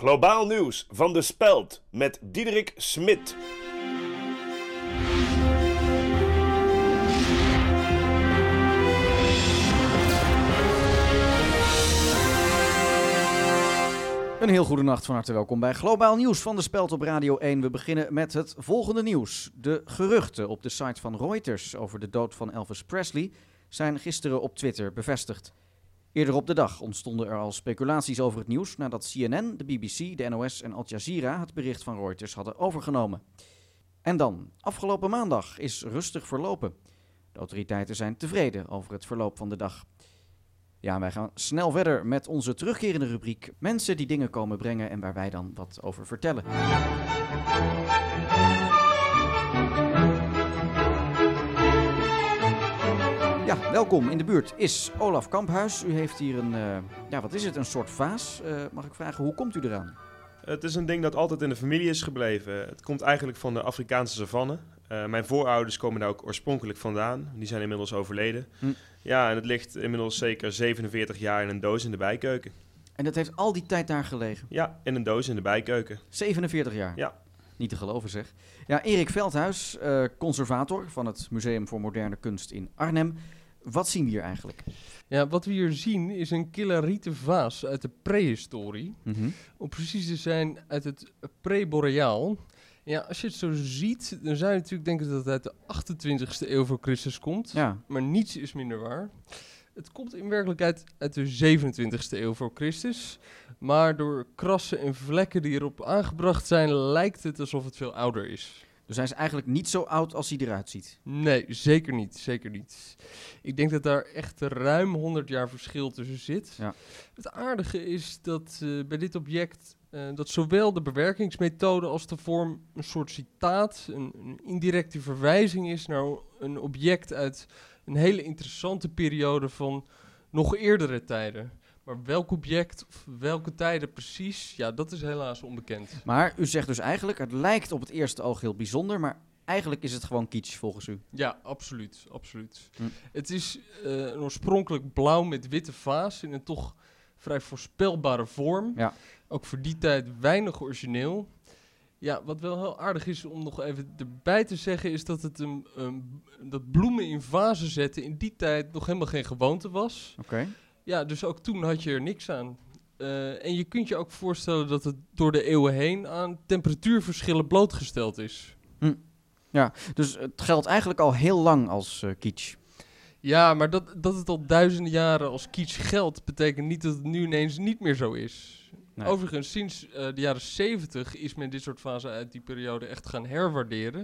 Globaal nieuws van de Speld met Diederik Smit. Een heel goede nacht, van harte welkom bij Globaal Nieuws van de Speld op Radio 1. We beginnen met het volgende nieuws. De geruchten op de site van Reuters over de dood van Elvis Presley zijn gisteren op Twitter bevestigd. Eerder op de dag ontstonden er al speculaties over het nieuws nadat CNN, de BBC, de NOS en Al Jazeera het bericht van Reuters hadden overgenomen. En dan, afgelopen maandag is rustig verlopen. De autoriteiten zijn tevreden over het verloop van de dag. Ja, wij gaan snel verder met onze terugkerende rubriek Mensen die dingen komen brengen en waar wij dan wat over vertellen. Welkom. In de buurt is Olaf Kamphuis. U heeft hier een, uh, ja, wat is het, een soort vaas. Uh, mag ik vragen, hoe komt u eraan? Het is een ding dat altijd in de familie is gebleven. Het komt eigenlijk van de Afrikaanse savanne. Uh, mijn voorouders komen daar ook oorspronkelijk vandaan. Die zijn inmiddels overleden. Hm. Ja, en het ligt inmiddels zeker 47 jaar in een doos in de bijkeuken. En dat heeft al die tijd daar gelegen? Ja, in een doos in de bijkeuken. 47 jaar? Ja. Niet te geloven zeg. Ja, Erik Veldhuis, conservator van het Museum voor Moderne Kunst in Arnhem. Wat zien we hier eigenlijk? Ja, wat we hier zien is een killerieten vaas uit de prehistorie. Mm -hmm. Om precies te zijn uit het pre-boreaal. Ja, als je het zo ziet, dan zou je natuurlijk denken dat het uit de 28e eeuw voor Christus komt. Ja. Maar niets is minder waar. Het komt in werkelijkheid uit de 27e eeuw voor Christus. Maar door krassen en vlekken die erop aangebracht zijn, lijkt het alsof het veel ouder is. Dus hij is eigenlijk niet zo oud als hij eruit ziet. Nee, zeker niet. Zeker niet. Ik denk dat daar echt ruim 100 jaar verschil tussen zit. Ja. Het aardige is dat uh, bij dit object uh, dat zowel de bewerkingsmethode als de vorm een soort citaat, een, een, indirecte verwijzing is naar een object uit een hele interessante periode van nog eerdere tijden. Maar welk object of welke tijden precies, ja, dat is helaas onbekend. Maar u zegt dus eigenlijk, het lijkt op het eerste oog heel bijzonder, maar eigenlijk is het gewoon kitsch volgens u. Ja, absoluut, absoluut. Hm. Het is uh, een oorspronkelijk blauw met witte vaas in een toch vrij voorspelbare vorm. Ja. Ook voor die tijd weinig origineel. Ja, wat wel heel aardig is om nog even erbij te zeggen, is dat het een, um, dat bloemen in vazen zetten in die tijd nog helemaal geen gewoonte was. Oké. Ja, dus ook toen had je er niks aan. Uh, en je kunt je ook voorstellen dat het door de eeuwen heen aan temperatuurverschillen blootgesteld is. Hm. Ja, dus het geldt eigenlijk al heel lang als uh, kitsch. Ja, maar dat, dat het al duizenden jaren als kitsch geldt, betekent niet dat het nu ineens niet meer zo is. Nee. Overigens, sinds uh, de jaren 70 is men dit soort fasen uit die periode echt gaan herwaarderen.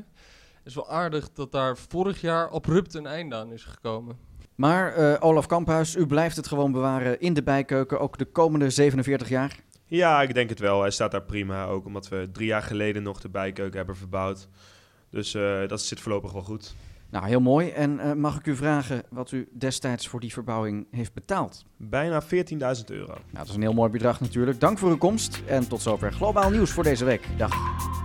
Het is wel aardig dat daar vorig jaar abrupt een einde aan is gekomen. Maar uh, Olaf Kamphuis, u blijft het gewoon bewaren in de bijkeuken, ook de komende 47 jaar? Ja, ik denk het wel. Hij staat daar prima, ook omdat we drie jaar geleden nog de bijkeuken hebben verbouwd. Dus uh, dat zit voorlopig wel goed. Nou, heel mooi. En uh, mag ik u vragen wat u destijds voor die verbouwing heeft betaald? Bijna 14.000 euro. Nou, dat is een heel mooi bedrag natuurlijk. Dank voor uw komst en tot zover Globaal Nieuws voor deze week. Dag.